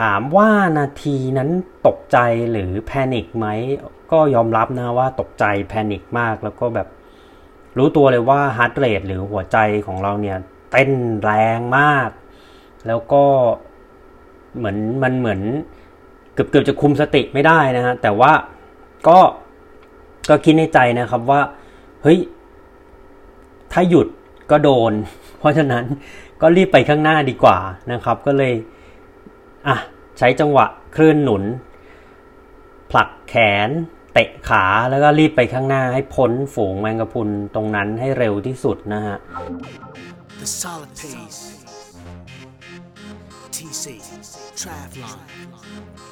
ถามว่านาทีนั้นตกใจหรือ panic ไหมก็ยอมรับนะว่าตกใจ panic มากแล้วก็แบบรู้ตัวเลยว่า heart rate หรือหัวใจของเราเนี่ยเต้นแรงมาก แล้วก็เหมือนมันเหมือนเกือบเกือบจะคุมสติไม่ได้นะฮะแต่ว่าก็ก็คิดในใจนะครับว่า เฮ้ย ถ้าหยุดก็โดน เพราะฉะนั้นก็รีบไปข้างหน้าดีกว่านะครับ ก็เลย อะใช้จังหวะคลื่นหนุน ผลักแขน เตะขาแล้วก็รีบไปข้างหน้าให้พ้นฝูงแมงกะพรุนตรงนั้นให้เร็วที่สุดนะฮะ The solid pace. TC, Travlon.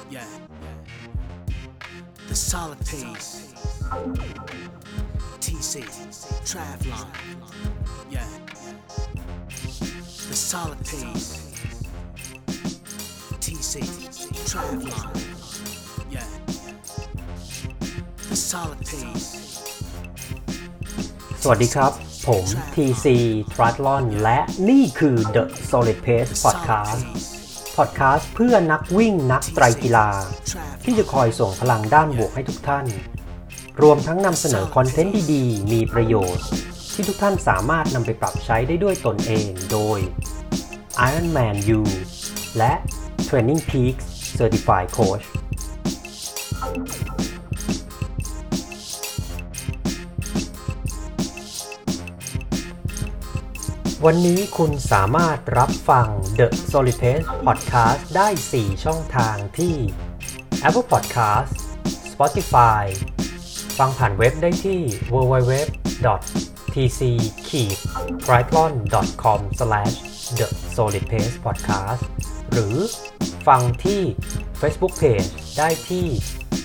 Yeah. The solid pace. TC, Travlon. Yeah. The solid pace. TC, Travlon. Yeah. The solid pace. สวัสดีครับ ผม TC Triathlon และนี่คือ The Solid Pace Podcast Podcast เพื่อนักวิ่งนักไตรกีฬา ที่จะคอยส่งพลังด้านบวกให้ทุกท่าน รวมทั้งนำเสนอคอนเทนต์ดีๆ มีประโยชน์ ที่ทุกท่านสามารถนำไปปรับใช้ได้ด้วยตนเองโดย Ironman U และ Training Peaks Certified Coach วันนี้คุณสามารถรับฟัง The Solid Pace Podcast ได้ 4 ช่องทางที่ Apple Podcast Spotify ฟังผ่านเว็บได้ที่ www.tc-triathlon.com/the solid pace podcast หรือฟังที่ Facebook Page ได้ที่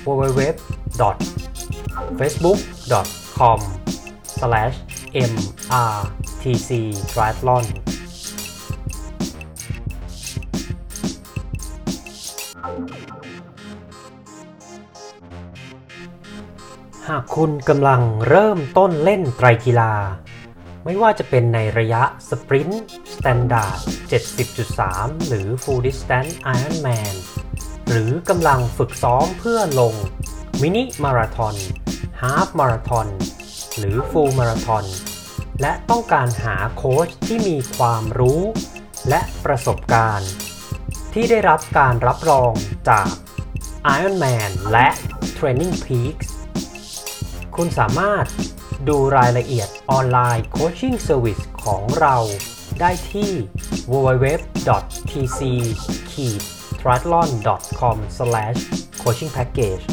www.facebook.com mrtc triathlon หากคุณกำลังเริ่มต้นเล่นไตรกีฬา ไม่ว่าจะเป็นในระยะ sprint standard 70.3 หรือ Full Distance Ironman หรือกำลังฝึกซ้อมเพื่อลงมินิมาราธอน half marathon หรือ Full Marathon และต้องการหาโค้ชที่มีความรู้และประสบการณ์ ที่ได้รับการรับรองจาก Ironman และ Training Peaks คุณสามารถดูรายละเอียด online coaching service ของเรา ได้ที่ www.tc-triathlon.com/coachingpackage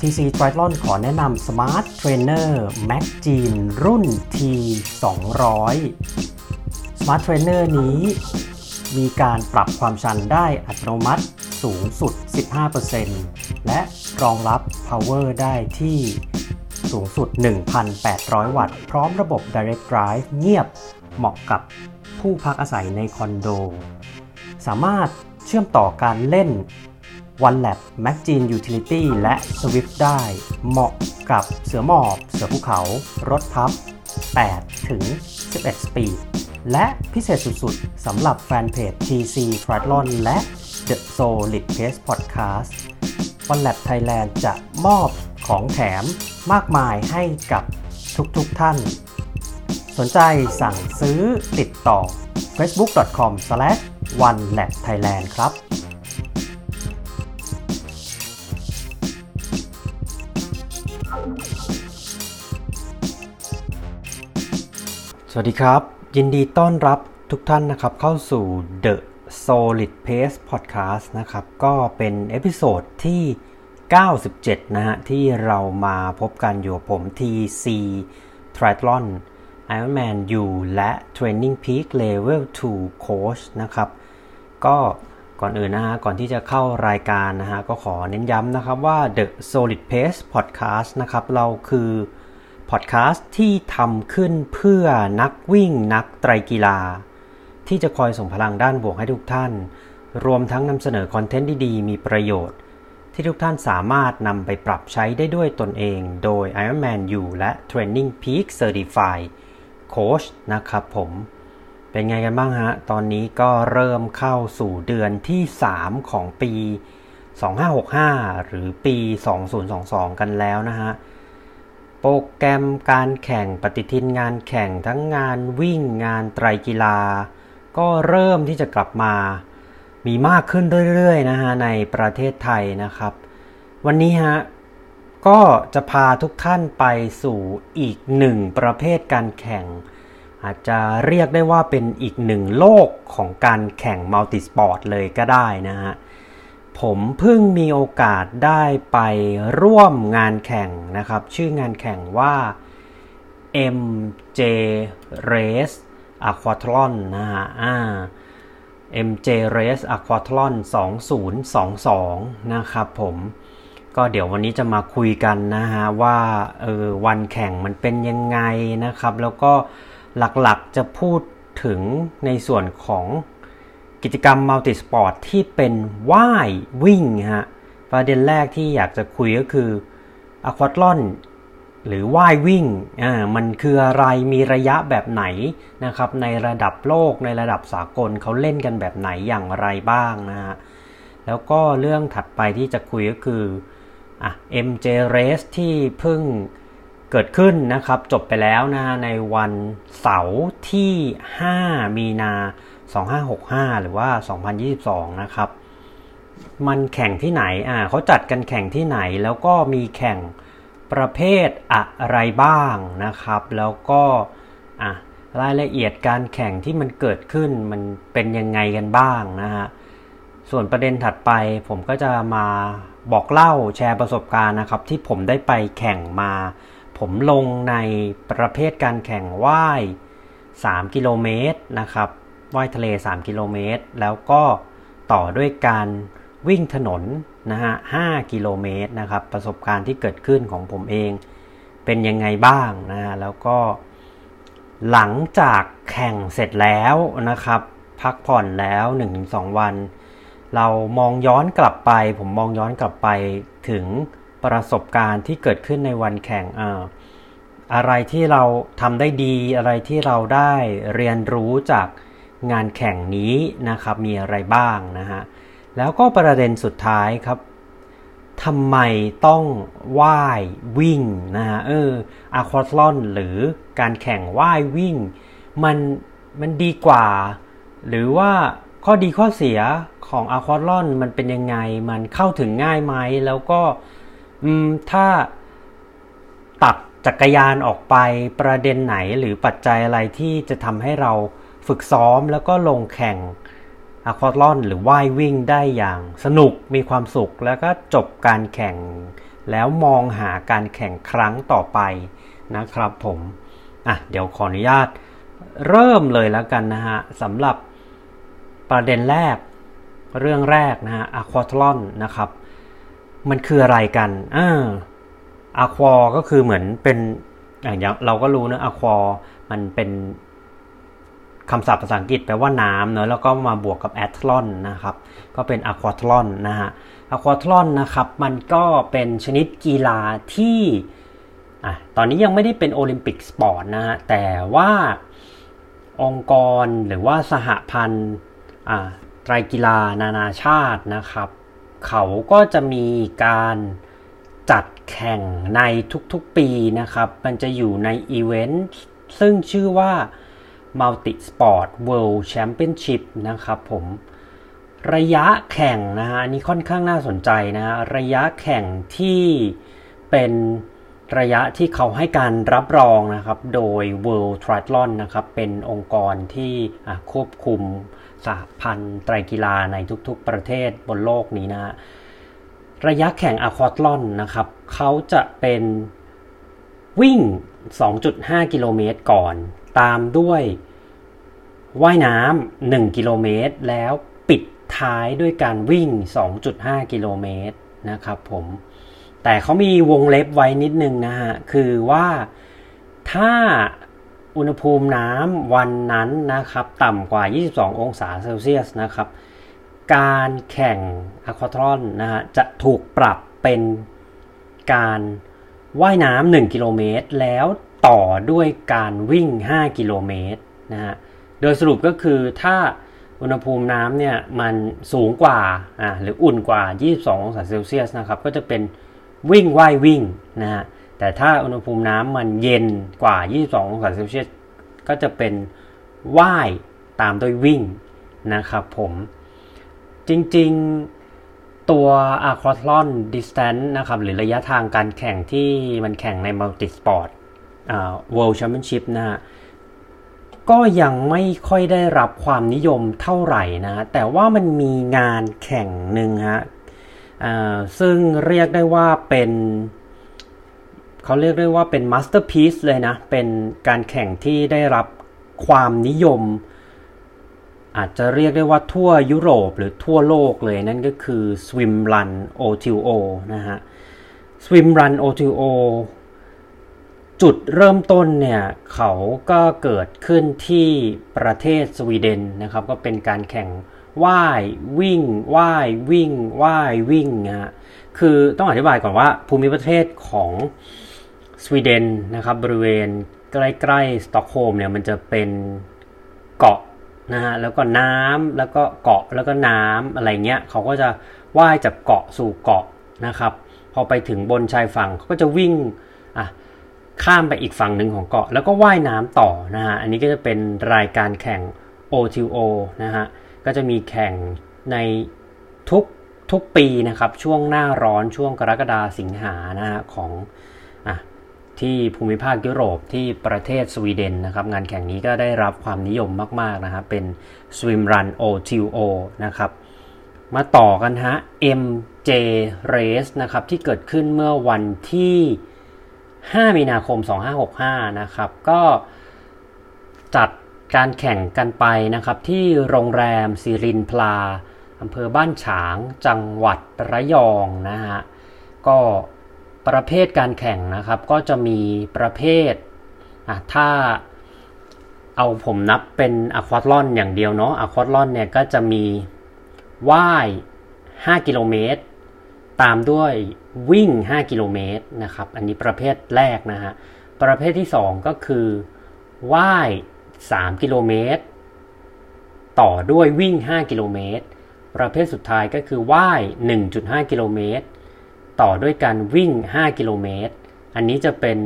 TC Triathlon ขอแนะนำ Smart Trainer Max Jean รุ่น T 200 Smart Trainer นี้มีการปรับความชันได้อัตโนมัติสูงสุด 15% และรองรับ Power ได้ที่สูงสุด 1,800 วัตต์ พร้อมระบบ Direct Drive เงียบเหมาะกับผู้พักอาศัยในคอนโด สามารถเชื่อมต่อการเล่น OneLab Magine Utility และ Swift ได้ เหมาะกับเสือหมอบ เสือภูเขา รถพับ 8 ถึง 11 สปีด และพิเศษสุดๆสำหรับแฟนเพจ TC Triathlon และ The Solid Pace Podcast OneLab Thailand จะมอบของแถมมากมายให้กับทุกๆทท่าน สนใจสั่งซื้อติดต่อ facebook.com/onelabthailand ครับสวัสดีครับ ยินดีต้อนรับทุกท่านนะครับเข้าสู่ The Solid Pace Podcast นะครับ ก็เป็น episode ที่ 97 นะฮะ ที่เรามาพบกันอยู่ผม TC Triathlon Ironman U และ Training Peak Level 2 Coach นะครับ ก็ก่อนอื่นนะฮะ ก่อนที่จะเข้ารายการนะฮะ ก็ขอเน้นย้ำนะครับว่า The Solid Pace Podcast นะครับ เราคือพอดแคสต์ที่ทำขึ้นเพื่อนักวิ่งนักไตรกีฬา ที่จะคอยส่งพลังด้านบวกให้ทุกท่าน รวมทั้งนำเสนอคอนเทนต์ดีๆ มีประโยชน์ ที่ทุกท่านสามารถนำไปปรับใช้ได้ด้วยตนเอง โดย Ironman U และ Training Peak Certified Coach นะครับผมเป็นไงกันบ้างฮะ ตอนนี้ก็เริ่มเข้าสู่เดือนที่ 3 ของปี 2565 หรือปี 2022 กันแล้วนะฮะ โปรแกรมการแข่งปฏิทินงานแข่งทั้งงานวิ่งงานไตรกีฬา ก็เริ่มที่จะกลับมา มีมากขึ้นเรื่อยๆนะฮะในประเทศไทยนะครับ วันนี้ฮะก็จะพาทุกท่านไปสู่อีกหนึ่งประเภทการแข่ง อาจจะเรียกได้ว่าเป็นอีกหนึ่งโลกของการแข่ง multisport เลยก็ได้นะฮะผมเพิ่งมีโอกาสได้ไปร่วมงานแข่งนะครับ ชื่องานแข่งว่า MJ Race Aquathlon นะฮะอ่า MJ Race Aquathlon 2022 นะครับผมก็เดี๋ยววันนี้จะมาคุยกันนะฮะว่าเออวันแข่งมันเป็นยังไงนะครับ แล้วก็หลักๆจะพูดถึงในส่วนของกิจกรรม multisport ที่เป็นว่ายวิ่งฮะประเด็นแรกที่อยากจะคุยก็คืออะควาตลอน หรือว่ายวิ่งอ่ามันคืออะไรมีระยะแบบไหนนะครับ ในระดับโลกในระดับสากลเขาเล่นกันแบบไหนอย่างไรบ้างนะฮะแล้วก็เรื่องถัดไปที่จะคุยก็คืออะ MJ Race ที่เพิ่งเกิดขึ้นนะครับ จบไปแล้วนะในวันเสาร์ที่ 5 มีนา 2565 หรือว่า 2022 นะครับ มันแข่งที่ไหนอ่าเขาจัดกันแข่งที่ไหนแล้วก็มีแข่ง ประเภทอะไรบ้างนะครับ แล้วก็รายละเอียดการแข่งที่มันเกิดขึ้นมันเป็นยังไงกันบ้างนะฮะส่วนประเด็นถัดไปผมก็จะมาบอกเล่าแชร์ประสบการณ์นะครับ ที่ผมได้ไปแข่งมา ผมลงในประเภทการแข่งว่าย 3 กิโลเมตรนะครับว่ายทะเล 3 กิโลเมตร แล้วก็ต่อด้วยการวิ่งถนน นะฮะ5กิโลเมตรนะครับ ประสบการณ์ที่เกิดขึ้นของผมเองเป็นยังไงบ้างนะฮะแล้วก็หลังจากแข่งเสร็จแล้วนะครับ พักผ่อนแล้ว 1-2 วัน เรามองย้อนกลับไป ผมมองย้อนกลับไปถึงประสบการณ์ที่เกิดขึ้นในวันแข่งอ่าอะไรที่เราทำได้ดีอะไรที่เราได้เรียนรู้จากงานแข่งนี้นะครับ มีอะไรบ้างนะฮะ แล้วก็ประเด็นสุดท้ายครับทำไมต้องว่ายวิ่งนะฮะเอออะควาทลอนหรือการแข่งว่ายวิ่ง มันมันดีกว่า หรือว่าข้อดีข้อเสียของอะควาทลอนมันเป็นยังไง มันเข้าถึงง่ายไหม แล้วก็อืมถ้าตัดจักรยานออกไปประเด็นไหนหรือปัจจัยอะไรที่จะทำให้เราฝึกซ้อมแล้วก็ลงแข่ง อะควาลอนหรือว่ายวิ่งได้อย่างสนุกมีความสุข แล้วก็จบการแข่ง แล้วมองหาการแข่งครั้งต่อไปนะครับผมอะเดี๋ยวขออนุญาตเริ่มเลยแล้วกันนะฮะสำหรับประเด็นแรกเรื่องแรกนะฮะ aquathlon นะครับ มันคืออะไรกันอ่า aqua ก็คือเหมือนเป็นอย่างเราก็รู้นะ aqua มันเป็น คำศัพท์ภาษาอังกฤษแปลว่าน้ำเนอะแล้วก็มาบวกกับ athlon นะครับ ก็เป็น aquathlon นะฮะ aquathlon นะครับ มันก็เป็นชนิดกีฬาที่อะตอนนี้ยังไม่ได้เป็น Olympic sport นะฮะ แต่ว่าองค์กรหรือว่าสหพันธ์อ่าไตรกีฬานานาชาตินะครับ เขาก็จะมีการจัดแข่งในทุกๆปีนะครับ มันจะอยู่ในอีเวนต์ซึ่งชื่อว่า Multi Sport World Championship นะครับผมระยะแข่งนะฮะนี่ค่อนข้างน่าสนใจนะฮะระยะแข่งที่เป็นระยะที่เขาให้การรับรองนะครับ โดย World Triathlon นะครับ เป็นองค์กรที่ควบคุมสหพันธ์ไตรกีฬาในทุกๆประเทศบนโลกนี้นะฮะระยะแข่งอะควาทลอนนะครับ เขาจะเป็นวิ่ง 2.5 กิโลเมตรก่อน ตามด้วยว่ายน้ำ1กิโลเมตร แล้วปิดท้ายด้วยการวิ่ง 2.5 กิโลเมตรนะครับผมแต่เขามีวงเล็บไว้นิดนึงนะฮะ คือว่าถ้าอุณหภูมิน้ำวันนั้นนะครับ ต่ำกว่า 22 องศาเซลเซียสนะครับ การแข่งอะควาทรอนนะฮะ จะถูกปรับเป็นการว่ายน้ำ1กิโลเมตร แล้ว ต่อด้วยการวิ่ง 5 กิโลเมตรนะฮะ โดยสรุปก็คือถ้าอุณหภูมิน้ำเนี่ยมันสูงกว่าอ่าหรืออุ่นกว่า 22 องศาเซลเซียสนะครับ ก็จะเป็นวิ่งว่ายวิ่งนะฮะ แต่ถ้าอุณหภูมิน้ำมันเย็นกว่า 22 องศาเซลเซียส ก็จะเป็นว่ายตามด้วยวิ่งนะครับผม จริงๆตัว a q u a t h l o n distance นะครับ หรือระยะทางการแข่งที่มันแข่งใน multi sport อ่า world championship นะฮะก็ยังไม่ค่อยได้รับความนิยมเท่าไหร่นะ แต่ว่ามันมีงานแข่งหนึ่งฮะอ่าซึ่งเรียกได้ว่าเป็นเขาเรียกได้ว่าเป็น masterpiece เลยนะ เป็นการแข่งที่ได้รับความนิยม อาจจะเรียกได้ว่าทั่วยุโรปหรือทั่วโลกเลยนั่นก็คือ Swim Run O2O นะฮะ Swim Run O2O จุดเริ่มต้นเนี่ยเขาก็เกิดขึ้นที่ประเทศสวีเดนนะครับ ก็เป็นการแข่งว่ายวิ่งว่ายวิ่งว่ายวิ่งนะฮะคือต้องอธิบายก่อนว่าภูมิประเทศของสวีเดนนะครับบริเวณใกล้ๆสตอกโฮล์มเนี่ยมันจะเป็นเกาะนะฮะแล้วก็น้ำแล้วก็เกาะแล้วก็น้ำอะไรเงี้ยเขาก็จะว่ายจากเกาะสู่เกาะนะครับ พอไปถึงบนชายฝั่งเขาก็จะวิ่ง ข้ามไปอีกฝั่งหนึ่งของเกาะ แล้วก็ว่ายน้ำต่อนะฮะอันนี้ก็จะเป็นรายการแข่ง O2O นะฮะก็จะมีแข่งในทุกทุกปีนะครับช่วงหน้าร้อนช่วงกรกฎาสิงหานะฮะของอที่ภูมิภาคยุโรปที่ประเทศสวีเดนนะครับงานแข่งนี้ก็ได้รับความนิยมมาก ๆ นะฮะเป็น Swim Run O2O นะครับมาต่อกันฮะ MJ Race นะครับที่เกิดขึ้นเมื่อวันที่ 5 มีนาคม 2565 นะครับ ก็จัดการแข่งกันไปนะครับ ที่โรงแรมสิรินพลาอำเภอบ้านฉางจังหวัดระยองนะฮะ ก็ประเภทการแข่งนะครับ ก็จะมีประเภทอะถ้าเอาผมนับเป็นอะควาทลอนอย่างเดียวเนาะอะควาทลอนเนี่ยก็จะมีว่าย 5 กิโลเมตร ตามด้วย วิ่ง 5 กิโลเมตรนะครับ อันนี้ประเภทแรกนะฮะ ประเภทที่ 2 ก็คือว่าย 3 กิโลเมตร ต่อด้วยวิ่ง 5 กิโลเมตร ประเภทสุดท้ายก็คือว่าย 1.5 กิโลเมตร ต่อด้วยการวิ่ง 5 กิโลเมตร อันนี้จะเป็น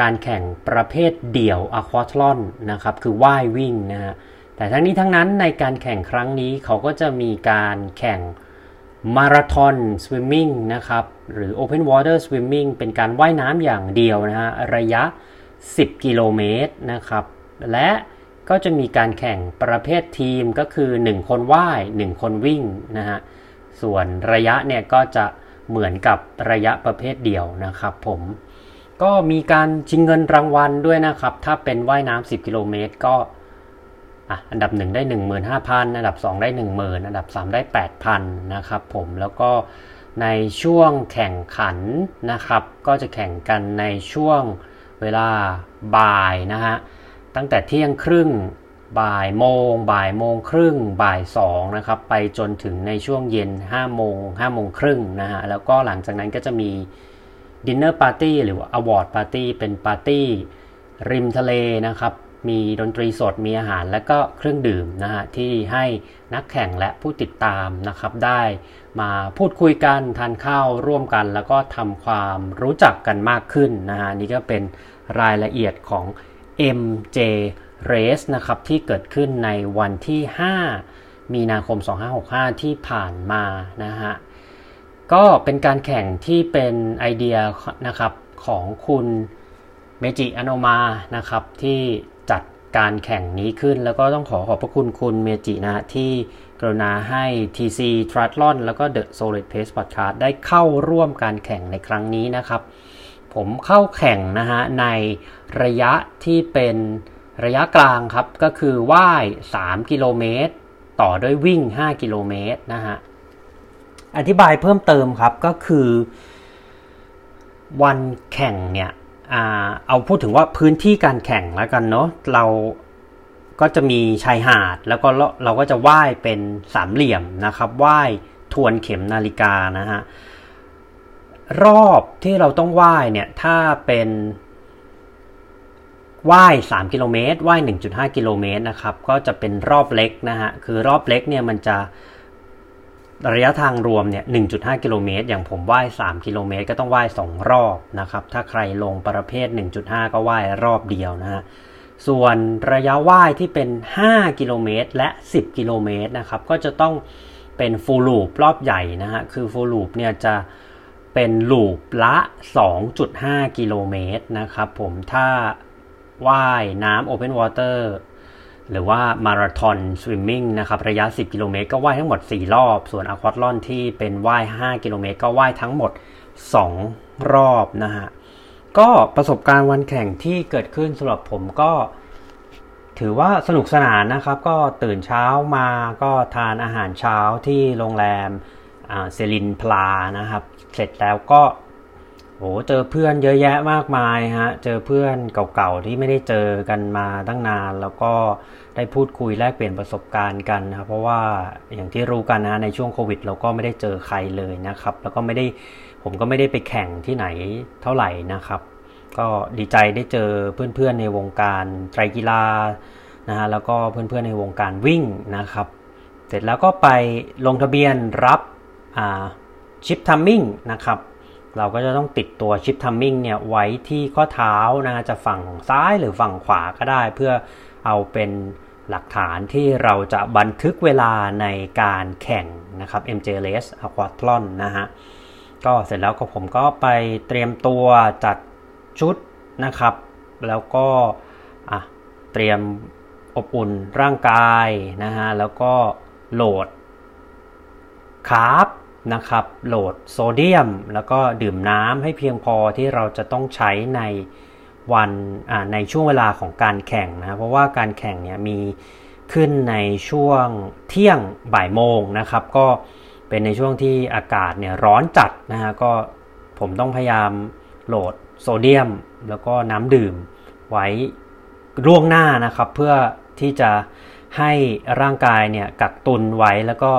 การแข่งประเภทเดี่ยวอะควาทลอนนะครับ คือว่ายวิ่งนะฮะ แต่ทั้งนี้ทั้งนั้นในการแข่งครั้งนี้เขาก็จะมีการแข่ง มาราธอนสวิมมิ่งนะครับ หรือ Open Water Swimming เป็นการว่ายน้ำอย่างเดียวนะฮะ ระยะ 10 กิโลเมตรนะครับ และก็จะมีการแข่งประเภททีมก็คือ 1 คนว่าย 1 คนวิ่งนะฮะ ส่วนระยะเนี่ยก็จะเหมือนกับระยะประเภทเดียวนะครับผม ก็มีการชิงเงินรางวัลด้วยนะครับ ถ้าเป็นว่ายน้ำ10 กิโลเมตรก็ อะอันดับ 1 ได้ 15,000 อันดับ 2 ได้ 10,000 อันดับ 3 ได้ 8,000 นะครับผมแล้วก็ในช่วงแข่งขันนะครับ ก็จะแข่งกันในช่วงเวลาบ่ายนะฮะตั้งแต่เที่ยงครึ่งบ่ายโมงบ่ายโมงครึ่งบ่าย2นะครับไปจนถึงในช่วงเย็น5โมง5โมงครึ่งนะฮะแล้วก็หลังจากนั้นก็จะมี dinner party หรือว่า award party เป็นปาร์ตี้ริมทะเลนะครับ มีดนตรีสดมีอาหารและก็เครื่องดื่มนะฮะที่ให้นักแข่งและผู้ติดตามนะครับได้มาพูดคุยกันทานข้าวร่วมกัน แล้วก็ทำความรู้จักกันมากขึ้นนะฮะนี่ก็เป็นรายละเอียดของ MJ Race นะครับที่เกิดขึ้นในวันที่ 5 มีนาคม 2565 ที่ผ่านมานะฮะก็เป็นการแข่งที่เป็นไอเดียนะครับของคุณเมจิอโนมานะครับที่ การแข่งนี้ขึ้น แล้วก็ต้องขอขอบพระคุณคุณเมจินะฮะที่กรุณาให้ TC Triathlon แล้วก็ The Solid Pace Podcast ได้เข้าร่วมการแข่งในครั้งนี้นะครับ ผมเข้าแข่งนะฮะในระยะที่เป็นระยะกลางครับ ก็คือว่าย 3 กิโลเมตร ต่อด้วยวิ่ง 5 กิโลเมตรนะฮะ อธิบายเพิ่มเติมครับก็คือ วันแข่งเนี่ย เอาพูดถึงว่าพื้นที่การแข่งแล้วกันเนาะเราก็จะมีชายหาดแล้วก็เราก็จะว่ายเป็นสามเหลี่ยมนะครับว่ายทวนเข็มนาฬิกานะฮะรอบที่เราต้องว่ายเนี่ยถ้าเป็นว่าย 3 กิโลเมตรว่าย 1.5 กิโลเมตรนะครับ ก็จะเป็นรอบเล็กนะฮะ คือรอบเล็กเนี่ยมันจะ ระยะทางรวมเนี่ย 1.5 กิโลเมตร อย่างผมว่าย 3 กิโลเมตร ก็ต้องว่าย 2 รอบนะครับ ถ้าใครลงประเภท 1.5 ก็ว่ายรอบเดียวนะฮะ ส่วนระยะว่ายที่เป็น 5 กิโลเมตร และ 10 กิโลเมตรนะครับ ก็จะต้องเป็นฟูลูปรอบใหญ่นะฮะ คือฟูลลูปเนี่ยจะเป็นลูปละ 2.5 กิโลเมตรนะครับผม ถ้าว่ายน้ำ Open Water หรือว่ามาราธอนสวิมมิ่งนะครับระยะ 10 กิโลเมตรก็ว่ายทั้งหมด 4 รอบ ส่วนอะควาลอนที่เป็นว่าย 5 กิโลเมตรก็ว่ายทั้งหมด 2 รอบนะฮะก็ประสบการณ์วันแข่งที่เกิดขึ้นสำหรับผมก็ ถือว่าสนุกสนานนะครับ ก็ตื่นเช้ามาก็ทานอาหารเช้าที่โรงแรมเซรินพลานะครับ เสร็จแล้วก็ โอ้เจอเพื่อนเยอะแยะมากมายฮะ เจอเพื่อนเก่าๆที่ไม่ได้เจอกันมาตั้งนาน แล้วก็ได้พูดคุยแลกเปลี่ยนประสบการณ์กันนะครับเพราะว่าอย่างที่รู้กันนะในช่วงโควิด เราก็ไม่ได้เจอใครเลยนะครับ แล้วก็ไม่ได้ผมก็ไม่ได้ไปแข่งที่ไหนเท่าไหร่นะครับ ก็ดีใจได้เจอเพื่อนๆในวงการไตรกีฬานะฮะแล้วก็เพื่อนๆในวงการวิ่งนะครับ เสร็จแล้วก็ไปลงทะเบียนรับชิปทัมมิ่งนะครับ เราก็จะต้องติดตัวชิปทัมมิ่งเนี่ยไว้ที่ข้อเท้านะจะฝั่งซ้ายหรือฝั่งขวาก็ได้ เพื่อเอาเป็นหลักฐานที่เราจะบันทึกเวลาในการแข่งนะครับ MJLS Aquathlon นะฮะก็เสร็จแล้วก็ผมก็ไปเตรียมตัวจัดชุดนะครับ แล้วก็เตรียมอบอุ่นร่างกายนะฮะแล้วก็โหลดคาร์บ นะครับ โหลดโซเดียม แล้วก็ดื่มน้ำให้เพียงพอที่เราจะต้องใช้ในวันในช่วงเวลาของการแข่งนะเพราะว่าการแข่งเนี่ยมีขึ้นในช่วงเที่ยงบ่ายโมงนะครับ ก็เป็นในช่วงที่อากาศเนี่ยร้อนจัดนะฮะก็ผมต้องพยายามโหลดโซเดียม แล้วก็น้ำดื่มไว้ร่วงหน้านะครับ เพื่อที่จะให้ร่างกายเนี่ยกักตุนไว้แล้วก็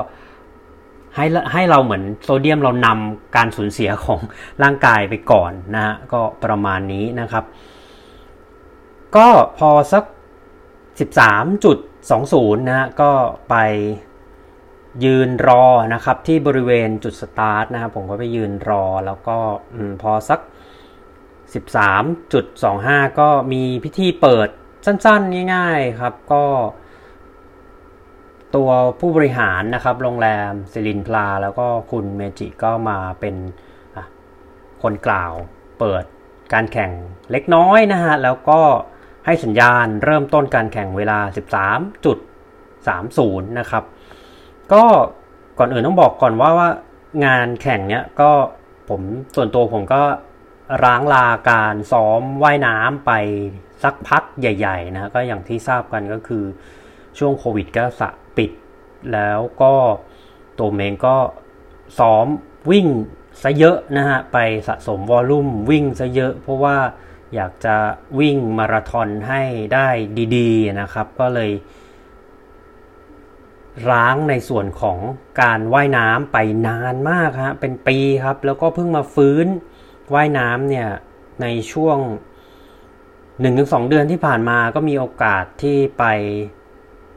ให้ให้เราเหมือนโซเดียมเรานำการสูญเสียของร่างกายไปก่อนนะฮะก็ประมาณนี้นะครับ ก็พอสัก 13.20 นะฮะก็ไปยืนรอนะครับที่บริเวณจุดสตาร์ทนะครับผมก็ไปยืนรอแล้วก็อะพอสัก 13.25 ก็มีพิธีเปิดสั้นๆ ง่ายๆครับ ก็ ตัวผู้บริหารนะครับโรงแรมสิรินพลา แล้วก็คุณเมจิก็มาเป็นคนกล่าวเปิดการแข่งเล็กน้อยนะฮะ แล้วก็ให้สัญญาณเริ่มต้นการแข่งเวลา 13.30 นะครับ ก็ก่อนอื่นต้องบอกก่อนว่าว่างานแข่งเนี้ยก็ผมส่วนตัวผมก็ร้างลาการซ้อมว่ายน้ำไปสักพักใหญ่ ๆ นะก็อย่างที่ทราบกันก็คือช่วงโควิดก็สะปิด แล้วก็ตัวเองก็ซ้อมวิ่งซะเยอะนะฮะ ไปสะสมวอลลุ่มวิ่งซะเยอะ เพราะว่าอยากจะวิ่งมาราธอนให้ได้ดีๆนะครับ ก็เลยร้างในส่วนของการว่ายน้ำไปนานมากฮะเป็นปีครับ แล้วก็เพิ่งมาฟื้นว่ายน้ำเนี่ยในช่วง 1-2 เดือนที่ผ่านมาก็มีโอกาสที่ไป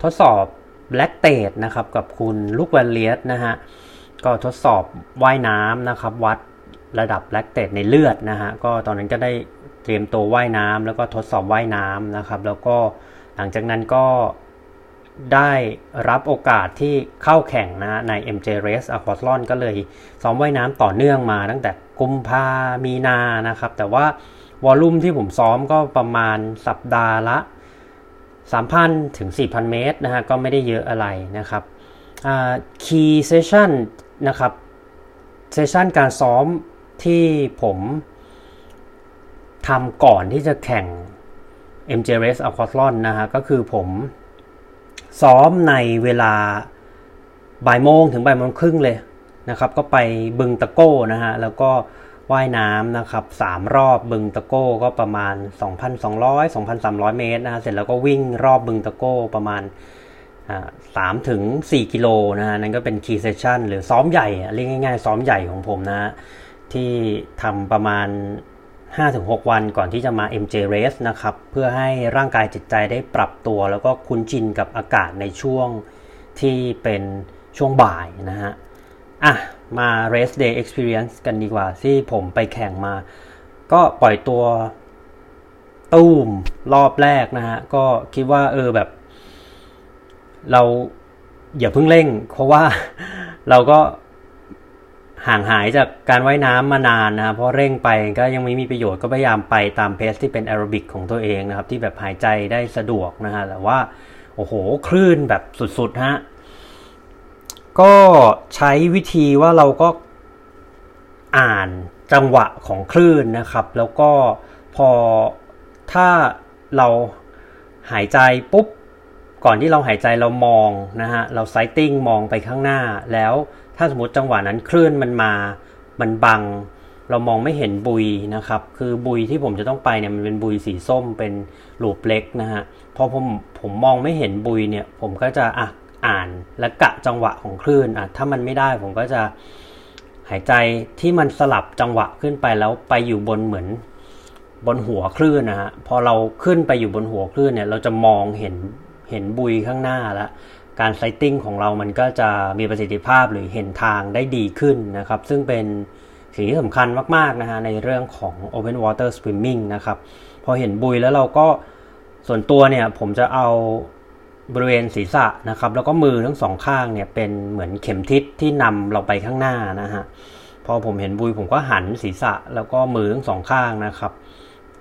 ทดสอบ แลคเตดนะครับกับคุณลูกแวนเลียสนะฮะก็ทดสอบว่ายน้ำนะครับ วัดระดับแลคเตดในเลือดนะฮะก็ตอนนั้นก็ได้เตรียมตัวว่ายน้ำแล้วก็ทดสอบว่ายน้ำนะครับ แล้วก็หลังจากนั้นก็ได้รับโอกาสที่เข้าแข่งนะใน MJ Race Aquathlon ก็เลยซ้อมว่ายน้ำต่อเนื่องมาตั้งแต่กุมภามีนานะครับ แต่ว่าวอลลุ่มที่ผมซ้อมก็ประมาณสัปดาห์ละ 3,000 ถึง 4,000 เมตรนะฮะก็ไม่ได้เยอะอะไรนะครับ key session นะครับเซสชันการซ้อมที่ผมทำก่อนที่จะแข่ง MJ Race Aquathlon นะฮะก็คือผมซ้อมในเวลาบ่ายโมงถึงบ่ายโมงครึ่งเลยนะครับ ก็ไปบึงตะโก้นะฮะแล้วก็ ว่ายน้ำนะครับสามรอบบึงตะโก้ก็ประมาณ 2,200 2,300 เมตรนะฮะเสร็จแล้วก็วิ่งรอบบึงตะโก้ประมาณสามถึงสี่กิโลนะฮะนั่นก็เป็นคีย์เซสชันหรือซ้อมใหญ่เรียกง่ายๆ ซ้อมใหญ่ของผมนะ ที่ทำประมาณ 5-6 วันก่อนที่จะมา MJ Race นะครับ เพื่อให้ร่างกายจิตใจได้ปรับตัว แล้วก็คุ้นชินกับอากาศในช่วงที่เป็นช่วงบ่ายนะฮะ อะ มา Race Day Experience กันดีกว่า ที่ผมไปแข่งมา ก็ปล่อยตัวตู้มรอบแรกนะฮะ ก็คิดว่าเออแบบ เราอย่าเพิ่งเร่ง เพราะว่าเราก็ห่างหายจากการว่ายน้ำมานานนะเพราะเร่งไปก็ยังไม่มีประโยชน์ก็พยายามไปตามเพสที่เป็นแอโรบิกของตัวเองนะครับ ที่แบบหายใจได้สะดวกนะฮะแต่ว่า โอ้โห คลื่นแบบสุดๆฮะ ก็ใช้วิธีว่าเราก็อ่านจังหวะของคลื่นนะครับ แล้วก็พอถ้าเราหายใจปุ๊บ ก่อนที่เราหายใจเรามองนะฮะเราไซติ้งมองไปข้างหน้า แล้วถ้าสมมติจังหวะนั้นคลื่นมันมามันบัง เรามองไม่เห็นบุยนะครับ คือบุยที่ผมจะต้องไปเนี่ยมันเป็นบุยสีส้มเป็นหลูปเล็กนะฮะพอผมผมมองไม่เห็นบุยเนี่ย ผมก็จะอะ อ่านและกะจังหวะของคลื่นอะถ้ามันไม่ได้ผมก็จะหายใจที่มันสลับจังหวะขึ้นไปแล้วไปอยู่บนเหมือนบนหัวคลื่นนะฮะพอเราขึ้นไปอยู่บนหัวคลื่นเนี่ย เราจะมองเห็นเห็นบุยข้างหน้าแล้วการไซติ้งของเรามันก็จะมีประสิทธิภาพหรือเห็นทางได้ดีขึ้นนะครับ ซึ่งเป็นสิ่งที่สำคัญมาก ๆ นะฮะในเรื่องของ Open Water Swimming นะครับ พอเห็นบุยแล้วเราก็ส่วนตัวเนี่ย ผมจะเอา บริเวณศีรษะนะครับ แล้วก็มือทั้งสองข้างเนี่ยเป็นเหมือนเข็มทิศที่นำเราไปข้างหน้านะฮะพอผมเห็นบุยผมก็หันศีรษะแล้วก็มือทั้งสองข้างนะครับ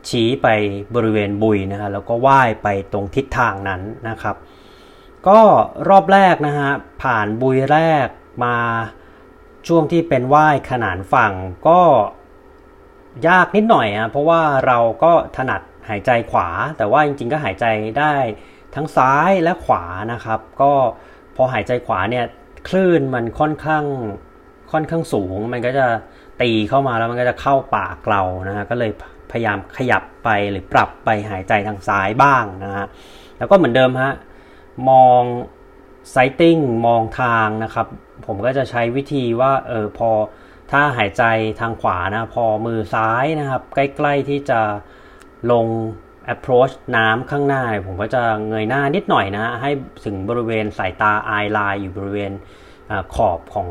ชี้ไปบริเวณบุยนะฮะแล้วก็ว่ายไปตรงทิศทางนั้นนะครับ ก็รอบแรกนะฮะผ่านบุยแรกมาช่วงที่เป็นว่ายขนานฝั่งก็ยากนิดหน่อยอะเพราะว่าเราก็ถนัดหายใจขวา แต่ว่าจริงๆก็หายใจได้ ทั้งซ้ายและขวานะครับ ก็พอหายใจขวาเนี่ยคลื่นมันค่อนข้างค่อนข้างสูง มันก็จะตีเข้ามาแล้วมันก็จะเข้าปากเรานะฮะก็เลยพยายามขยับไปหรือปรับไปหายใจทางซ้ายบ้างนะฮะแล้วก็เหมือนเดิมฮะมองไซติ้งมองทางนะครับ ผมก็จะใช้วิธีว่าเออพอถ้าหายใจทางขวานะ พอมือซ้ายนะครับ ใกล้ ๆที่จะลง approach น้ำข้างหน้าผมก็จะเงยหน้านิดหน่อยนะฮะให้ถึงบริเวณสายตา eye line อยู่บริเวณอขอบของ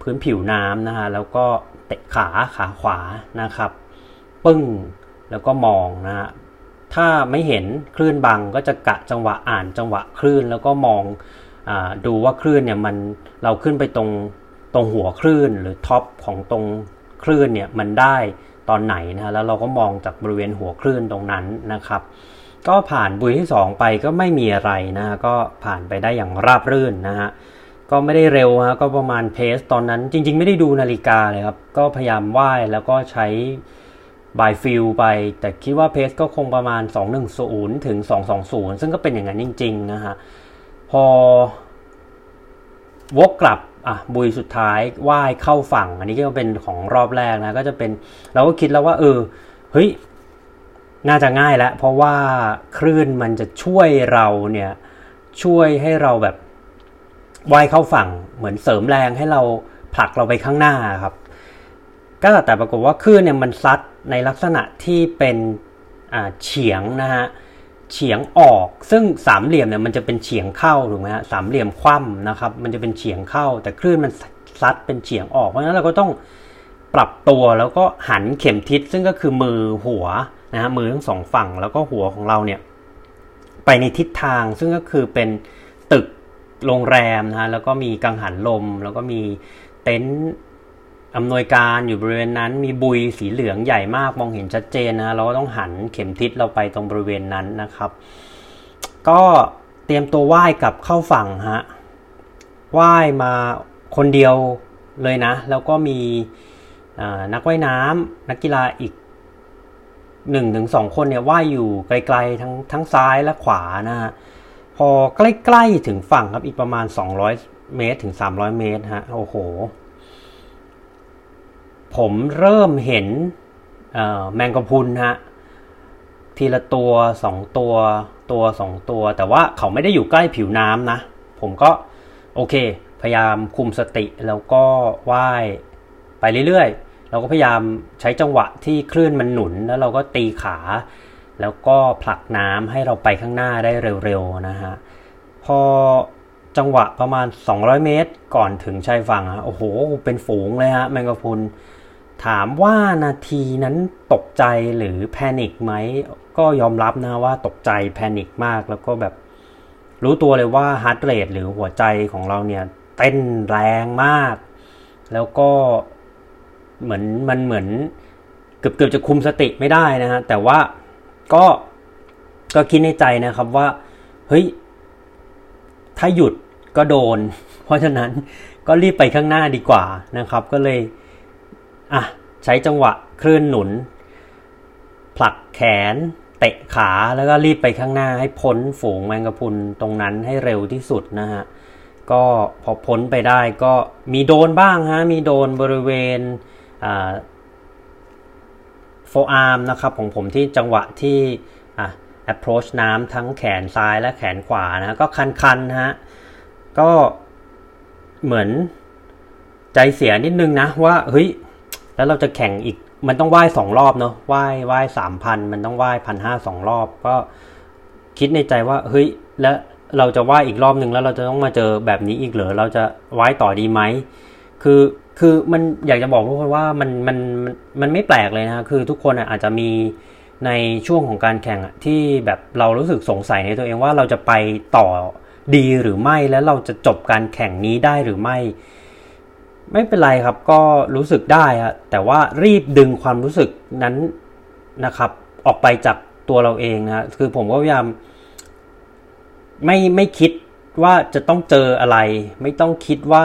พื้นผิวน้ำนะฮะแล้วก็เตะขาขาขวานะครับปึ้งแล้วก็มองนะฮะถ้าไม่เห็นคลื่นบังก็จะกะจังหวะอ่านจังหวะคลื่น แล้วก็มองอดูว่าคลื่นเนี่ยมันเราขึ้นไปตรงตรงหัวคลื่นหรือท็อปของตรงคลื่นเนี่ยมันได้ ตอนไหนนะแล้วเราก็มองจากบริเวณหัวคลื่นตรงนั้นนะครับ ก็ผ่านบุยที่ 2 ไปก็ไม่มีอะไรนะฮะก็ผ่านไปได้อย่างราบรื่นนะฮะก็ไม่ได้เร็วฮะก็ประมาณเพสตอนนั้นจริง ๆ ไม่ได้ดูนาฬิกาเลยครับ ก็พยายามว่ายแล้วก็ใช้บายฟิลไป แต่คิดว่าเพสก็คงประมาณ 210 ถึง 220 ซึ่งก็เป็นอย่างนั้นจริง ๆ นะฮะ พอ วกกลับอะบุยสุดท้ายว่ายเข้าฝั่ง อันนี้ก็เป็นของรอบแรกนะก็จะเป็นเราก็คิดแล้วว่า เออเฮ้ยน่าจะง่ายแล้ว เพราะว่าคลื่นมันจะช่วยเราเนี่ยช่วยให้เราแบบว่ายเข้าฝั่งเหมือนเสริมแรงให้เราผลักเราไปข้างหน้าครับ ก็แต่ปรากฏว่าคลื่นเนี่ยมันซัดในลักษณะที่เป็นอ่าเฉียงนะฮะ เฉียงออก ซึ่งสามเหลี่ยมเนี่ยมันจะเป็นเฉียงเข้าถูกไหมฮะสามเหลี่ยมคว่ำนะครับมันจะเป็นเฉียงเข้า แต่คลื่นมันซัดเป็นเฉียงออกเพราะฉะนั้นเราก็ต้องปรับตัวแล้วก็หันเข็มทิศซึ่งก็คือมือหัวนะฮะมือทั้งสองฝั่งแล้วก็หัวของเราเนี่ยไปในทิศทางซึ่งก็คือเป็นตึกโรงแรมนะฮะแล้วก็มีกังหันลม แล้วก็มีเต็นท์ อำนวยการอยู่บริเวณนั้นมีบุยสีเหลืองใหญ่มากมองเห็นชัดเจนนะเราก็ต้องหันเข็มทิศเราไปตรงบริเวณนั้นนะครับ ก็เตรียมตัวว่ายกลับเข้าฝั่งฮะว่ายมาคนเดียวเลยนะ แล้วก็มีนักว่ายน้ำนักกีฬาอีกหนึ่งถึงสองคนเนี่ยว่ายอยู่ไกลๆทั้งทั้งซ้ายและขวานะฮะพอใกล้ๆถึงฝั่งครับอีกประมาณ 200 เมตรถึง 300 เมตรฮะโอ้โห ผมเริ่มเห็นแมงกะพรุนฮะทีละตัวสองตัวตัวสองตัว แต่ว่าเขาไม่ได้อยู่ใกล้ผิวน้ำนะ ผมก็โอเค พยายามคุมสติแล้วก็ว่ายไปเรื่อยๆ เราก็พยายามใช้จังหวะที่คลื่นมันหนุนแล้วเราก็ตีขา แล้วก็ผลักน้ำให้เราไปข้างหน้าได้เร็วๆนะฮะพอจังหวะประมาณ 200 เมตร ก่อนถึงชายฝั่งฮะโอ้โห เป็นฝูงเลยฮะแมงกะพรุน ถามว่านาทีนั้นตกใจหรือแพนิคไหมก็ยอมรับนะว่าตกใจแพนิคมากแล้วก็แบบรู้ตัวเลยว่าฮาร์ดเรทหรือหัวใจของเราเนี่ยเต้นแรงมาก แล้วก็เหมือนมันเหมือนเกือบเกือบจะคุมสติไม่ได้นะฮะแต่ว่าก็ก็คิดในใจนะครับว่า เฮ้ย ถ้าหยุดก็โดน เพราะฉะนั้นก็รีบไปข้างหน้าดีกว่านะครับ ก็เลย อะใช้จังหวะคลื่นหนุน ผลักแขน เตะขาแล้วก็รีบไปข้างหน้าให้พ้นฝูงแมงกะพุนตรงนั้นให้เร็วที่สุดนะฮะก็พอพ้นไปได้ก็มีโดนบ้างฮะมีโดนบริเวณโฟอาร์มนะครับของผมที่จังหวะที่ approach น้ำทั้งแขนซ้ายและแขนขวานะก็คันๆฮะก็เหมือนใจเสียนิดนึงนะว่าเฮ้ย แล้วเราจะแข่งอีกมันต้องว่ายสองรอบเนาะว่ายว่ายสามพันมันต้องว่ายพันห้าสองรอบ ก็คิดในใจว่าเฮ้ยแล้วเราจะว่ายอีกรอบหนึ่งแล้วเราจะต้องมาเจอแบบนี้อีกเหรอเราจะว่ายต่อดีไหมคือคือมันอยากจะบอกทุกคนว่ามันมันมันมันไม่แปลกเลยนะคือทุกคนอาจจะมีในช่วงของการแข่งที่แบบเรารู้สึกสงสัยในตัวเองว่าเราจะไปต่อดีหรือไม่แล้วเราจะจบการแข่งนี้ได้หรือไม่ ไม่เป็นไรครับก็รู้สึกได้ฮะแต่ว่ารีบดึงความรู้สึกนั้นนะครับออกไปจากตัวเราเองนะคือผมก็พยายามไม่ไม่คิดว่าจะต้องเจออะไร ไม่ต้องคิดว่า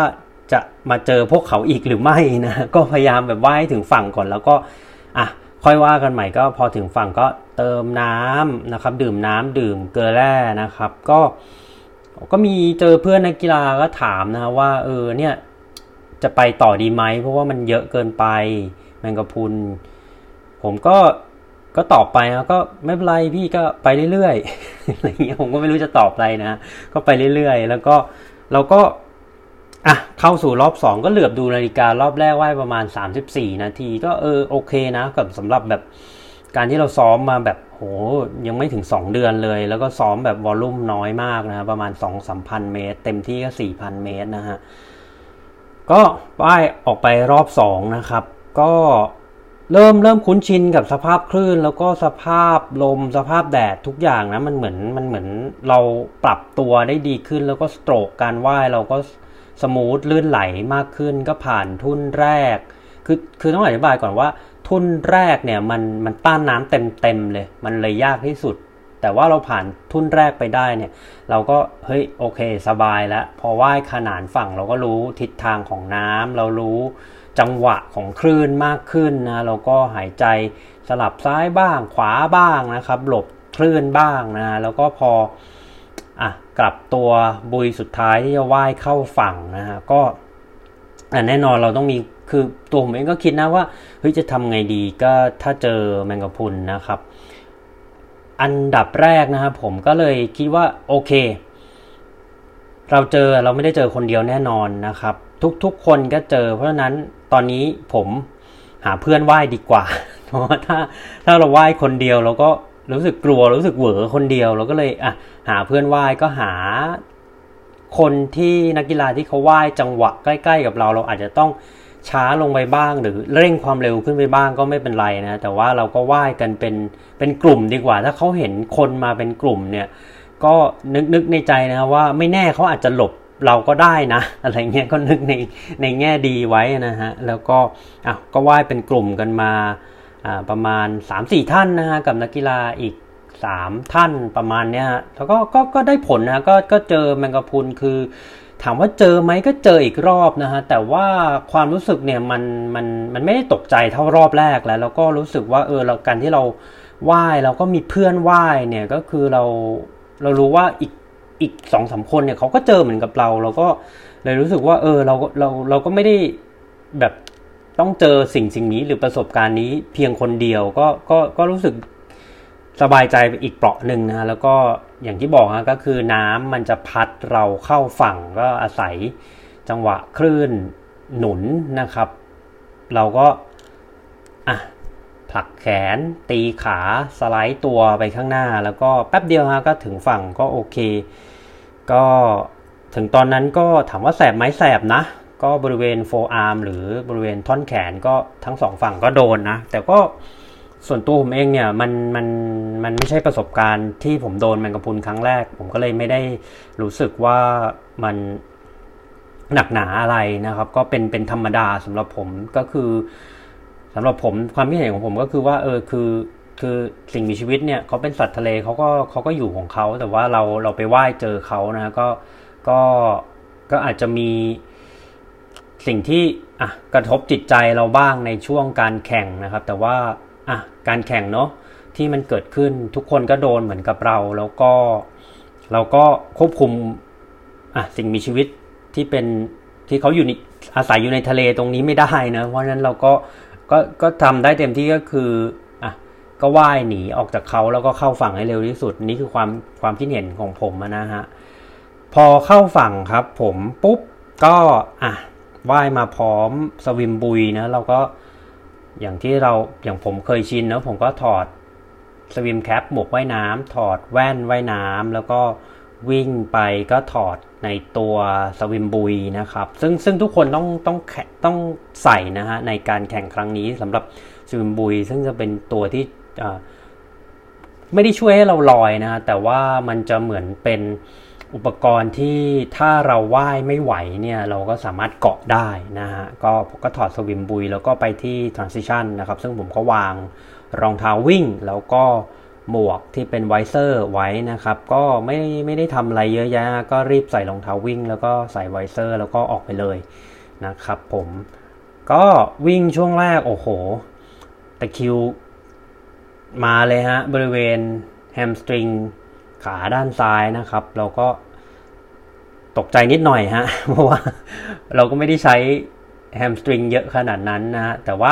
จะมาเจอพวกเขาอีกหรือไม่นะก็พยายามแบบว่ายถึงฝั่งก่อนแล้วก็อะค่อยว่ากันใหม่ก็พอถึงฝั่งก็เติมน้ำนะครับ ดื่มน้ำดื่มเกลือแร่นะครับ ก็ ก็มีเจอเพื่อนนักกีฬาก็ถามนะว่าเออเนี่ย จะไปต่อดีไหมเพราะว่ามันเยอะเกินไปแมงกะพรุน ผมก็ก็ตอบไปนะก็ไม่เป็นไรพี่ก็ไปเรื่อยๆอะไรเงี้ยผมก็ไม่รู้จะตอบอะไรนะ ก็ไปเรื่อยๆ แล้วก็เราก็อะเข้าสู่รอบสองก็เหลือบดูนาฬิการอบแรกว่ายประมาณ 34 นาที ก็เออโอเคนะกับสำหรับแบบการที่เราซ้อมมาแบบโหยังไม่ถึง 2 เดือนเลย แล้วก็ซ้อมแบบวอลลุ่มน้อยมากนะประมาณ 2 3พันเมตร เต็มที่ก็ 4,000 เมตรนะฮะ ก็ว่ายออกไปรอบสองนะครับ ก็เริ่มเริ่มคุ้นชินกับสภาพคลื่น แล้วก็สภาพลมสภาพแดดทุกอย่างนะมันเหมือนมันเหมือนเราปรับตัวได้ดีขึ้น แล้วก็สโตรกการว่ายเราก็สมูทลื่นไหลมากขึ้น ก็ผ่านทุ่นแรก คือคือต้องอธิบายก่อนว่า ทุ่นแรกเนี่ยมันมันต้านน้ำเต็มเต็มเลย มันเลยยากที่สุด แต่ว่าเราผ่านทุ่นแรกไปได้เนี่ย เราก็เฮ้ยโอเคสบายแล้วพอว่ายขนานฝั่งเราก็รู้ทิศทางของน้ำเรารู้จังหวะของคลื่นมากขึ้นนะเราก็หายใจสลับซ้ายบ้างขวาบ้างนะครับ หลบคลื่นบ้างนะแล้วก็พออะกลับตัวบุยสุดท้ายที่จะว่ายเข้าฝั่งนะฮะก็แน่นอนเราต้องมีคือตัวผมเองก็คิดนะว่าเฮ้ยจะทำไงดีก็ถ้าเจอแมงกะพุนนะครับ อันดับแรกนะครับผมก็เลยคิดว่าโอเค เราเจอเราไม่ได้เจอคนเดียวแน่นอนนะครับ ทุกๆคนก็เจอ เพราะฉะนั้นตอนนี้ผมหาเพื่อนไหว้ดีกว่า เพราะว่าถ้าถ้าเราไหว้คนเดียวเราก็รู้สึกกลัวรู้สึกเหวอคนเดียวเราก็เลยอะหาเพื่อนว่ายก็หาคนที่นักกีฬาที่เขาว่ายจังหวะใกล้ ๆ กับเราเราอาจจะต้อง ช้าลงไปบ้างหรือเร่งความเร็วขึ้นไปบ้างก็ไม่เป็นไรนะ แต่ว่าเราก็ว่ายกันเป็นเป็นกลุ่มดีกว่า ถ้าเขาเห็นคนมาเป็นกลุ่มเนี่ย ก็นึกนึกในใจนะว่าไม่แน่เขาอาจจะหลบเราก็ได้นะ อะไรเงี้ยก็นึกในในแง่ดีไว้นะฮะแล้วก็อะก็ว่ายเป็นกลุ่มกันมาอ่าประมาณ 3-4 ท่านนะฮะกับนักกีฬาอีก 3 ท่านประมาณเนี้ยแล้วก็ก็ก็ได้ผลนะก็ก็เจอแมงกะพุนคือ ถามว่าเจอไหมก็เจออีกรอบนะฮะ แต่ว่าความรู้สึกเนี่ยมันมันมันไม่ได้ตกใจเท่ารอบแรกแล้ว แล้วก็รู้สึกว่าเออเราการที่เราว่ายเราก็มีเพื่อนว่ายเนี่ยก็คือเราเรารู้ว่าอีกอีกสองสาคนเนี่ยเขาก็เจอเหมือนกับเรา เราก็เลยรู้สึกว่า เออเราเราเราก็ไม่ได้แบบต้องเจอสิ่งสิ่งนี้หรือประสบการณ์นี้เพียงคนเดียวก็ก็ก็รู้สึก สบายใจไปอีกเปราะหนึ่งนะแล้วก็อย่างที่บอกนะก็คือน้ำมันจะพัดเราเข้าฝั่งก็อาศัยจังหวะคลื่นหนุนนะครับ เราก็อะผลักแขน ตีขาสไลด์ตัวไปข้างหน้า แล้วก็แป๊บเดียวฮะก็ถึงฝั่งก็โอเค ก็ถึงตอนนั้นก็ถามว่าแสบไหมแสบนะ ก็บริเวณโฟอาร์มหรือบริเวณท่อนแขนก็ทั้งสองฝั่งก็โดนนะ แต่ก็ ส่วนตัวผมเองเนี่ยมันมันมันไม่ใช่ประสบการณ์ที่ผมโดนแมงกะพรุนครั้งแรก ผมก็เลยไม่ได้รู้สึกว่ามันหนักหนาอะไรนะครับ ก็เป็นเป็นธรรมดาสำหรับผมก็คือสำหรับผมความคิดเห็นของผมก็คือว่าเออคือคือสิ่งมีชีวิตเนี่ยเขาเป็นสัตว์ทะเลเขาก็เขาก็อยู่ของเขาแต่ว่าเราเราไปไหว้เจอเขานะก็ก็ก็อาจจะมีสิ่งที่อะกระทบจิตใจเราบ้างในช่วงการแข่งนะครับ แต่ว่า การแข่งเนาะที่มันเกิดขึ้นทุกคนก็โดนเหมือนกับเรา แล้วก็เราก็ควบคุมอะสิ่งมีชีวิตที่เป็นที่เขาอยู่อาศัยอยู่ในทะเลตรงนี้ไม่ได้นะเพราะฉะนั้นเราก็ก็ก็ทำได้เต็มที่ก็คืออะก็ว่ายหนีออกจากเขาแล้วก็เข้าฝั่งให้เร็วที่สุด นี่คือความความคิดเห็นของผมนะฮะพอเข้าฝั่งครับ ผมปุ๊บก็อะว่ายมาพร้อมสวิมบุยนะเราก็ อย่างที่เราอย่างผมเคยชินนะผมก็ถอดสวิมแคปหมวกว่ายน้ำถอดแว่นว่ายน้ำแล้วก็วิ่งไปก็ถอดในตัวสวิมบุยนะครับ ซึ่งซึ่งทุกคนต้องต้องต้องใส่นะฮะในการแข่งครั้งนี้สำหรับสวิมบุย ซึ่งจะเป็นตัวที่ไม่ได้ช่วยให้เราลอยนะแต่ว่ามันจะเหมือนเป็น อุปกรณ์ที่ถ้าเราว่ายไม่ไหวเนี่ยเราก็สามารถเกาะได้นะฮะก็ผมก็ถอดสวิมบุย แล้วก็ไปที่ transition นะครับ ซึ่งผมก็วางรองเท้าวิ่ง แล้วก็หมวกที่เป็นไวเซอร์ไว้นะครับ ก็ไม่ไม่ได้ทำอะไรเยอะแยะ ก็รีบใส่รองเท้าวิ่ง แล้วก็ใส่ไวเซอร์ แล้วก็ออกไปเลยนะครับผมก็วิ่งช่วงแรก โอ้โหตะคิวมาเลยฮะ บริเวณแฮมสตริงขาด้านซ้ายนะครับ เราก็ ตกใจนิดหน่อยฮะ เพราะว่าเราก็ไม่ได้ใช้แฮมสตริงเยอะขนาดนั้นนะแต่ว่า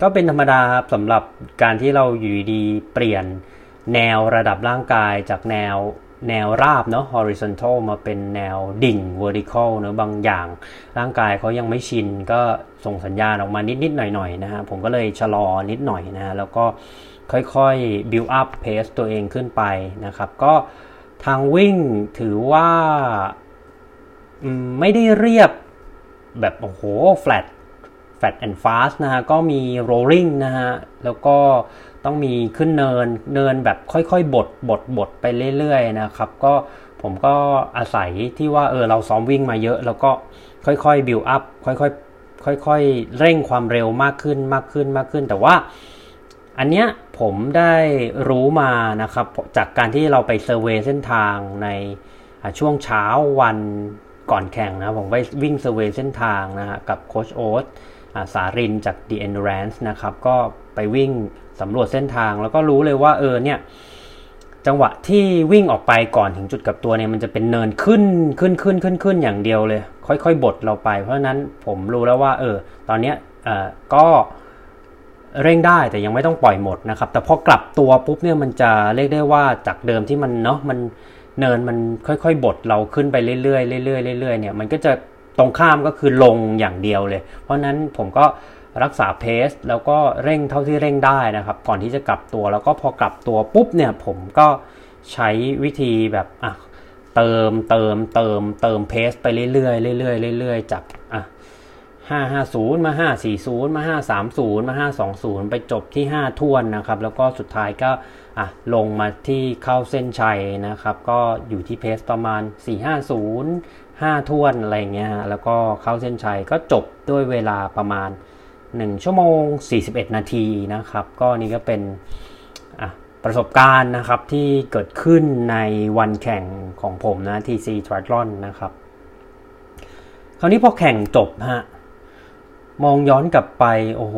ก็เป็นธรรมดาสำหรับการที่เราอยู่ดีเปลี่ยนแนวระดับร่างกายจากแนวแนวราบเนาะ horizontal มาเป็นแนวดิ่ง vertical เนาะบางอย่าง ร่างกายเขายังไม่ชินก็ส่งสัญญาณออกมานิด ๆ หน่อย ๆ นะฮะ ผมก็เลยชะลอนิดหน่อยนะฮะแล้วก็ค่อย ๆ build up pace ตัวเองขึ้นไปนะครับ ก็ทางวิ่งถือว่า ไม่ได้เรียบแบบโอ้โห flat flat and fast นะฮะ ก็มี rolling นะฮะ แล้วก็ต้องมีขึ้นเนิน เนินแบบค่อยๆ บด บด บดไปเรื่อยๆ นะครับ ก็ผมก็อาศัยที่ว่าเออเราซ้อมวิ่งมาเยอะ แล้วก็ค่อยๆ build up ค่อยๆ ค่อยๆ เร่งความเร็วมากขึ้นมากขึ้นมากขึ้น แต่ว่าอันเนี้ยผมได้รู้มานะครับ จากการที่เราไปเซอร์เวยเส้นทางในช่วงเช้าวัน ก่อนแข่งนะผมไปวิ่งเซอร์เวยเส้นทางนะฮะกับโคชโอ๊ตสารินจาก The Endurance นะครับ ก็ไปวิ่งสำรวจเส้นทางแล้วก็รู้เลยว่าเออเนี่ยจังหวะที่วิ่งออกไปก่อนถึงจุดกับตัวเนี่ยมันจะเป็นเนินขึ้นขึ้นขึ้นขึ้นขึ้นอย่างเดียวเลย ค่อยๆบดเราไป เพราะฉะนั้นผมรู้แล้วว่าเออตอนเนี้ยเออก็เร่งได้แต่ยังไม่ต้องปล่อยหมดนะครับ แต่พอกลับตัวปุ๊บเนี่ยมันจะเรียกได้ว่าจากเดิมที่มันเนาะมัน เนินมันค่อยๆบดเราขึ้นไปเรื่อยๆเรื่อยๆเรื่อยๆเนี่ยมันก็จะตรงข้ามก็คือลงอย่างเดียวเลย เพราะนั้นผมก็รักษาเพสแล้วก็เร่งเท่าที่เร่งได้นะครับ ก่อนที่จะกลับตัวแล้วก็พอกลับตัวปุ๊บเนี่ยผมก็ใช้วิธีแบบอะเติมเติมเติมเติมเพสไปเรื่อยๆเรื่อยๆเรื่อยๆจากอะ550 มา 540 มา 530 มา 520 ไปจบที่ 5 ทวนนะครับ แล้วก็สุดท้ายก็ อะลงมาที่เข้าเส้นชัยนะครับ ก็อยู่ที่เพสประมาณ 450 5ท่วนอะไรเงี้ยแล้วก็เข้าเส้นชัยก็จบด้วยเวลาประมาณ 1 ชั่วโมง 41 นาทีนะครับ ก็นี่ก็เป็นประสบการณ์นะครับที่เกิดขึ้นในวันแข่งของผมนะ TC Triathlon นะครับ คราวนี้พอแข่งจบฮะมองย้อนกลับไป โอ้โห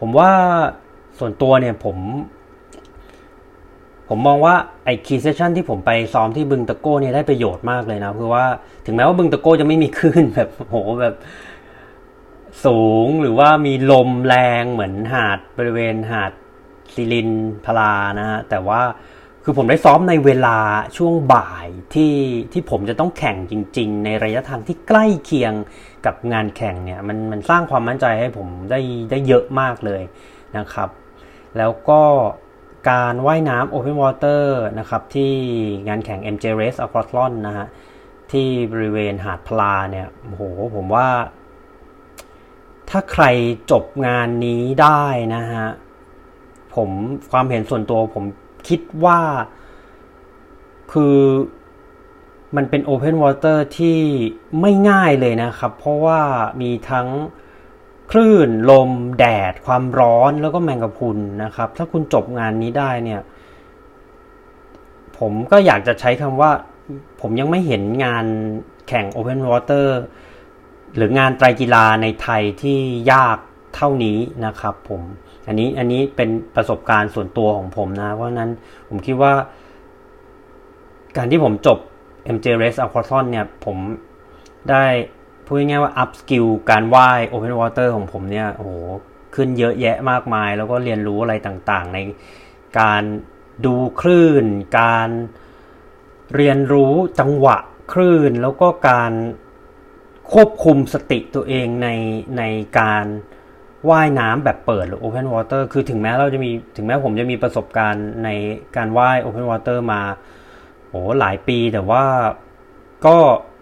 ผมว่าส่วนตัวเนี่ยผม ผมมองว่าไอ้คีเซชันที่ผมไปซ้อมที่บึงตะโก้เนี่ยได้ประโยชน์มากเลยนะคือว่าถึงแม้ว่าบึงตะโก้จะไม่มีคลื่นแบบโหแบบสูงหรือว่ามีลมแรงเหมือนหาดบริเวณหาดซิลินพลานะฮะแต่ว่าคือผมได้ซ้อมในเวลาช่วงบ่ายที่ที่ผมจะต้องแข่งจริง ๆ ในระยะทางที่ใกล้เคียงกับงานแข่งเนี่ยมันมันสร้างความมั่นใจให้ผมได้ได้เยอะมากเลยนะครับ แล้วก็ การว่ายน้ำ Open Water นะครับ ที่งานแข่ง MJ Race Aquathlon นะฮะ ที่บริเวณหาดพลาเนี่ยโอ้โห ผมว่า ถ้าใครจบงานนี้ได้นะฮะ ผมความเห็นส่วนตัวผมคิดว่า คือมันเป็น Open Water ที่ไม่ง่ายเลยนะครับ เพราะว่ามีทั้ง คลื่นลม แดด ความร้อนแล้วก็แมงกะพรุนนะครับ ถ้าคุณจบงานนี้ได้เนี่ย ผมก็อยากจะใช้คำว่า ผมยังไม่เห็นงานแข่ง Open Water หรืองานไตรกีฬาในไทยที่ยากเท่านี้นะครับผมอันนี้อันนี้เป็นประสบการณ์ส่วนตัวของผมนะ เพราะนั้นผมคิดว่า การที่ผมจบ MJ Race Aquathon เนี่ย ผมได้ พูดง่ายๆว่า up skill การว่าย Open Water ของผมเนี่ยโอ้โหขึ้นเยอะแยะมากมาย แล้วก็เรียนรู้อะไรต่างๆ ในการดูคลื่น การเรียนรู้จังหวะคลื่น แล้วก็การควบคุมสติตัวเองในในการว่ายน้ำแบบเปิดหรือ Open Water คือถึงแม้เราจะมีถึงแม้ผมจะมีประสบการณ์ในการว่าย Open Water มาโอ้หลายปีแต่ว่าก็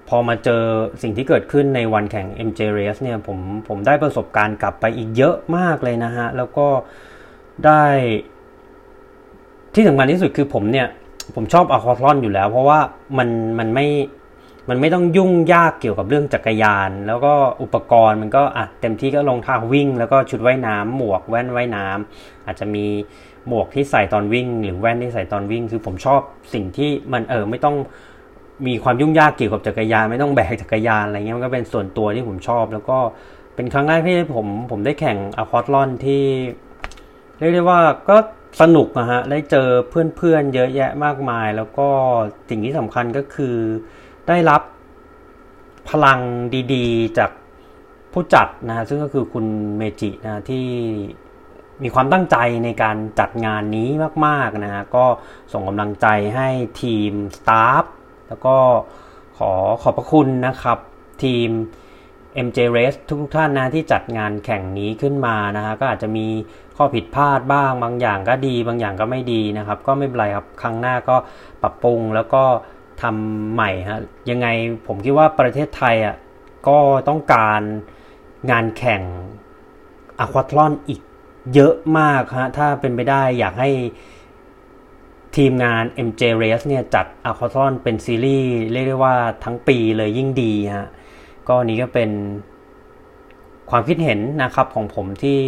พอมาเจอสิ่งที่เกิดขึ้นในวันแข่ง MJ Race เนี่ยผมผมได้ประสบการณ์กลับไปอีกเยอะมากเลยนะฮะ แล้วก็ได้ที่สำคัญที่สุดคือผมเนี่ยผมชอบอะคอทลอนอยู่แล้ว เพราะว่ามันมันไม่มันไม่ต้องยุ่งยากเกี่ยวกับเรื่องจักรยาน แล้วก็อุปกรณ์มันก็อะเต็มที่ก็รองเท้าวิ่ง แล้วก็ชุดว่ายน้ำหมวกแว่นว่ายน้ำอาจจะมีหมวกที่ใส่ตอนวิ่ง หรือแว่นที่ใส่ตอนวิ่ง คือผมชอบสิ่งที่มันเออไม่ต้อง มีความยุ่งยากเกี่ยวกับจักรยาน ไม่ต้องแบกจักรยานอะไรเงี้ยมันก็เป็นส่วนตัวที่ผมชอบ แล้วก็เป็นครั้งแรกที่ผมผมได้แข่งอะคอทลอนที่เรียกได้ว่าก็สนุกนะฮะได้เจอเพื่อนๆเยอะแยะมากมาย แล้วก็สิ่งที่สำคัญก็คือได้รับพลังดีๆ จากผู้จัดนะฮะซึ่งก็คือคุณเมจินะที่มีความตั้งใจในการจัดงานนี้มากๆนะฮะก็ส่งกำลังใจให้ทีมสตาฟ แล้วก็ขอขอบพระคุณนะครับทีม MJ Race ทุกท่านนะที่จัดงานแข่งนี้ขึ้นมานะฮะก็อาจจะมีข้อผิดพลาดบ้าง บางอย่างก็ดี บางอย่างก็ไม่ดีนะครับ ก็ไม่เป็นไรครับครั้งหน้าก็ปรับปรุงแล้วก็ทำใหม่ฮะยังไงผมคิดว่าประเทศไทยอะก็ต้องการงานแข่งอะควาทลอนอีกเยอะมากฮะถ้าเป็นไปได้อยากให้ ทีมงาน MJ Race เนี่ยจัดอะควาทลอนเป็นซีรีส์เรียกได้ว่าทั้งปีเลยยิ่งดีฮะก็นี้ก็เป็นความคิดเห็นนะครับของผมที่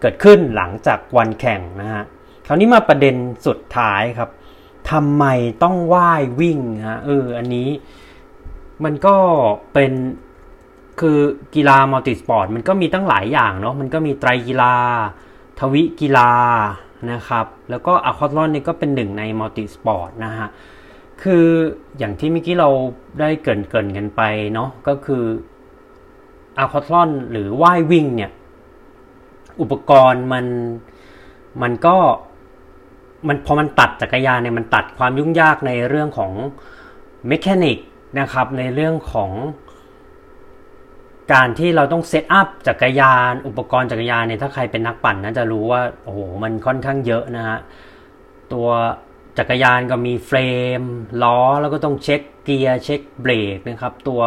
เกิดขึ้นหลังจากวันแข่งนะฮะคราวนี้มาประเด็นสุดท้ายครับทำไมต้องว่ายวิ่งฮะเอออันนี้มันก็เป็นคือกีฬา multisport มันก็มีตั้งหลายอย่างเนาะมันก็มีไตรกีฬา ทวิกีฬา นะครับ แล้วก็ aquathlon นี่ก็เป็นหนึ่งใน multisport นะฮะ คืออย่างที่เมื่อกี้เราได้เกริ่นเกริ่นกันไปเนาะก็คือ aquathlon หรือว่ายวิ่งเนี่ยอุปกรณ์มันมันก็มันพอมันตัดจักรยานเนี่ยมันตัดความยุ่งยากในเรื่องของ mechanic นะครับในเรื่องของ การที่เราต้อง set up จักรยาน อุปกรณ์จักรยานเนี่ยถ้าใครเป็นนักปั่นนะจะรู้ว่าโอ้โหมันค่อนข้างเยอะนะฮะตัวจักรยานก็มี frame ล้อแล้วก็ต้องเช็คเกียร์เช็คเบรกนะครับ ตัว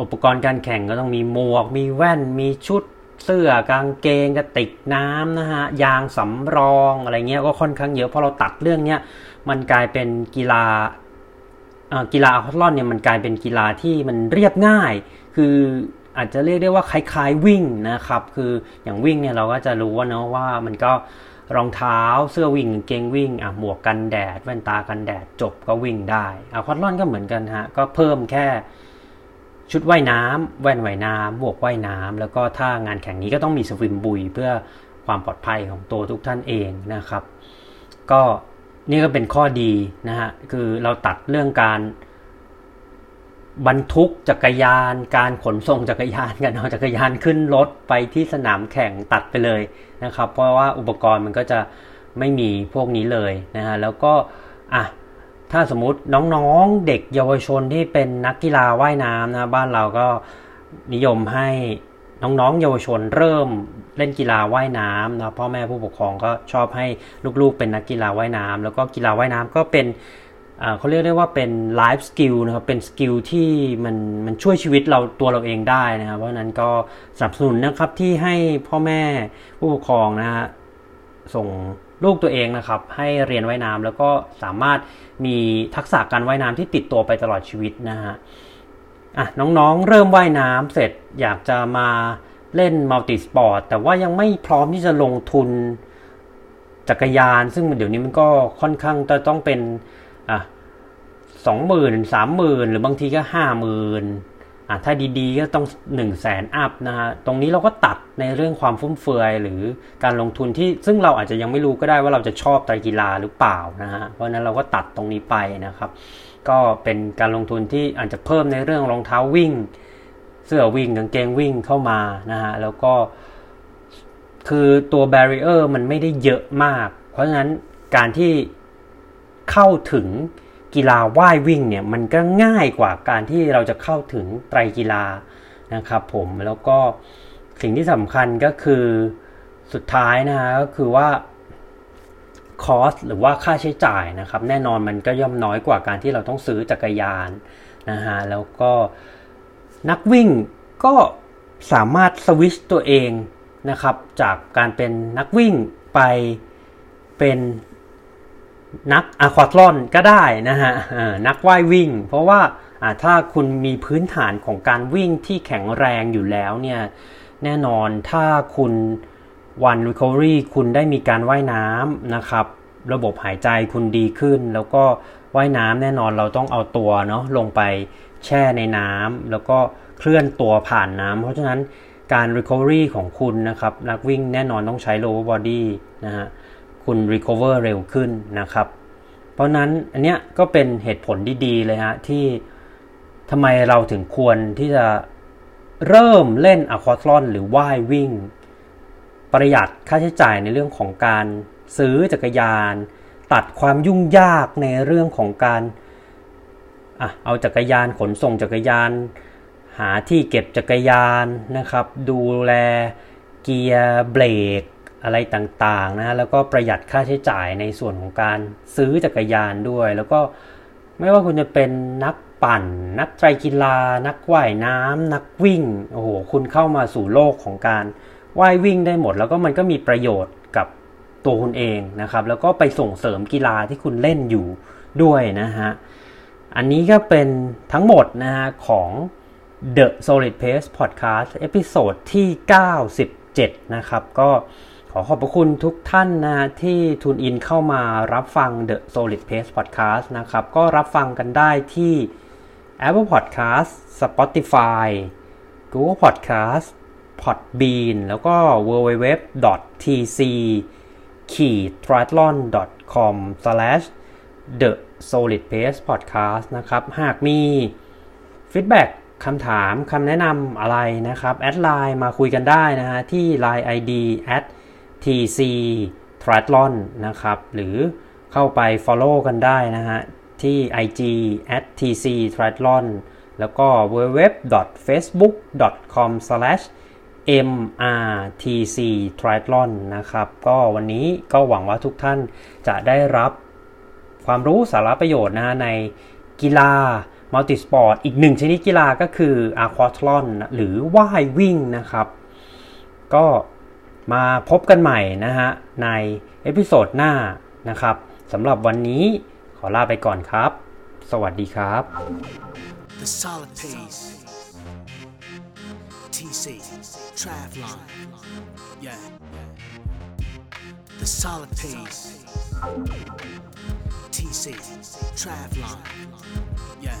อุปกรณ์การแข่งก็ต้องมีหมวก มีแว่น มีชุดเสื้อกางเกงกระติกน้ำนะฮะยางสำรองอะไรเงี้ยก็ค่อนข้างเยอะเพราะเราตัดเรื่องเนี้ยมันกลายเป็นกีฬากีฬาฮอตลอนเนี่ยมันกลายเป็นกีฬาที่มันเรียบง่าย คือ อาจจะเรียกได้ว่าคล้ายๆวิ่งนะครับ คืออย่างวิ่งเนี่ยเราก็จะรู้ว่าเนาะว่ามันก็รองเท้าเสื้อวิ่งเกงวิ่งอะหมวกกันแดดแว่นตากันแดดจบก็วิ่งได้อะควอตลอนก็เหมือนกันฮะก็เพิ่มแค่ชุดว่ายน้ำแว่นว่ายน้ำหมวกว่ายน้ำแล้วก็ถ้างานแข่งนี้ก็ต้องมีสวิมบุยเพื่อความปลอดภัยของตัวทุกท่านเองนะครับ ก็นี่ก็เป็นข้อดีนะฮะคือเราตัดเรื่องการ บรรทุกจักรยาน การขนส่งจักรยานกันเอาจักรยานขึ้นรถไปที่สนามแข่งตัดไปเลยนะครับ เพราะว่าอุปกรณ์มันก็จะไม่มีพวกนี้เลยนะฮะแล้วก็อะถ้าสมมุติน้องๆเด็กเยาวชนที่เป็นนักกีฬาว่ายน้ำนะบ้านเราก็นิยมให้น้องๆเยาวชนเริ่มเล่นกีฬาว่ายน้ำนะพ่อแม่ผู้ปกครองก็ชอบให้ลูกๆเป็นนักกีฬาว่ายน้ำแล้วก็กีฬาว่ายน้ำก็เป็น เขาเรียกได้ว่าเป็น life skill นะครับ เป็น skill ที่มันมันช่วยชีวิตเราตัวเราเองได้นะครับ เพราะนั้นก็สนับสนุนนะครับที่ให้พ่อแม่ผู้ปกครองนะฮะส่งลูกตัวเองนะครับ ให้เรียนว่ายน้ำแล้วก็สามารถมีทักษะการว่ายน้ำที่ติดตัวไปตลอดชีวิตนะฮะอะน้องๆ เริ่มว่ายน้ำเสร็จอยากจะมาเล่น multisport แต่ว่ายังไม่พร้อมที่จะลงทุนจักรยาน ซึ่งเดี๋ยวนี้มันก็ค่อนข้างจะต้องเป็น สองหมื่นสามหมื่นหรือบางทีก็ห้าหมื่นอะถ้าดีๆก็ต้องหนึ่งแสน up นะฮะตรงนี้เราก็ตัดในเรื่องความฟุ่มเฟือยหรือการลงทุนที่ซึ่งเราอาจจะยังไม่รู้ก็ได้ว่าเราจะชอบไตรกีฬาหรือเปล่านะฮะเพราะนั้นเราก็ตัดตรงนี้ไปนะครับ ก็เป็นการลงทุนที่อาจจะเพิ่มในเรื่องรองเท้าวิ่ง เสื้อวิ่งกางเกงวิ่งเข้ามานะฮะแล้วก็ คือตัว barrier มันไม่ได้เยอะมาก เพราะฉะนั้นการที่เข้าถึง กีฬาว่ายวิ่งเนี่ยมันก็ง่ายกว่าการที่เราจะเข้าถึงไตรกีฬานะครับผมแล้วก็สิ่งที่สำคัญก็คือสุดท้ายนะฮะก็คือว่าคอสหรือว่าค่าใช้จ่ายนะครับ แน่นอนมันก็ย่อมน้อยกว่าการที่เราต้องซื้อจักรยานนะฮะแล้วก็นักวิ่งก็สามารถสวิชตัวเองนะครับจากการเป็นนักวิ่งไปเป็น นักอะควาทลอนก็ได้นะฮะนักว่ายวิ่ง เพราะว่าถ้าคุณมีพื้นฐานของการวิ่งที่แข็งแรงอยู่แล้วเนี่ยแน่นอนถ้าคุณวัน recovery คุณได้มีการว่ายน้ำนะครับ ระบบหายใจคุณดีขึ้น แล้วก็ว่ายน้ำแน่นอนเราต้องเอาตัวเนาะลงไปแช่ในน้ำแล้วก็เคลื่อนตัวผ่านน้ำเพราะฉะนั้นการ recovery ของคุณนะครับ นักวิ่งแน่นอนต้องใช้ lower body นะฮะ คุณ recover เร็วขึ้นนะครับ เพราะนั้นอันเนี้ยก็เป็นเหตุผลดีๆเลยฮะที่ทำไมเราถึงควรที่จะเริ่มเล่นอะควาทลอนหรือว่ายวิ่ง ประหยัดค่าใช้จ่ายในเรื่องของการซื้อจักรยาน ตัดความยุ่งยากในเรื่องของการอะเอาจักรยานขนส่งจักรยาน หาที่เก็บจักรยานนะครับ ดูแลเกียร์เบรก อะไรต่างๆนะแล้วก็ประหยัดค่าใช้จ่ายในส่วนของการซื้อจักรยานด้วย แล้วก็ไม่ว่าคุณจะเป็นนักปั่น นักไตรกีฬา นักว่ายน้ำนักวิ่งโอ้โหคุณเข้ามาสู่โลกของการว่ายวิ่งได้หมด แล้วก็มันก็มีประโยชน์กับตัวคุณเองนะครับ แล้วก็ไปส่งเสริมกีฬาที่คุณเล่นอยู่ด้วยนะฮะอันนี้ก็เป็นทั้งหมดนะฮะของ The Solid Pace Podcast episode ที่ 97 นะครับ ก็ ขอขอบพระคุณทุกท่านนะที่ tune in เข้ามารับฟัง The Solid Pace Podcast นะครับ ก็รับฟังกันได้ที่ Apple Podcast Spotify Google Podcast Podbean แล้วก็ www.tc triathlon.com the solid pace podcast นะครับ หากมี feedback คำถามคำแนะนำอะไรนะครับ add ไลน์มาคุยกันได้นะฮะที่ Line ID at tc triathlon นะครับ หรือเข้าไป Follow กันได้นะฮะ ที่ IG at tc triathlon แล้วก็ www.facebook.com mrtc triathlon นะครับ ก็วันนี้ก็หวังว่าทุกท่านจะได้รับความรู้สาระประโยชน์นะฮะในกีฬา multisport อีกหนึ่งชนิดกีฬาก็คือ aquathlon หรือว่ายวิ่งนะครับ ก็ มาพบกันใหม่นะฮะใน episode หน้านะครับสำหรับวันนี้ขอลาไปก่อนครับ สวัสดีครับ The solid pace. TC Travlon. Yeah. The solid pace. TC Travlon. Yeah.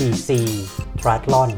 tc triathlon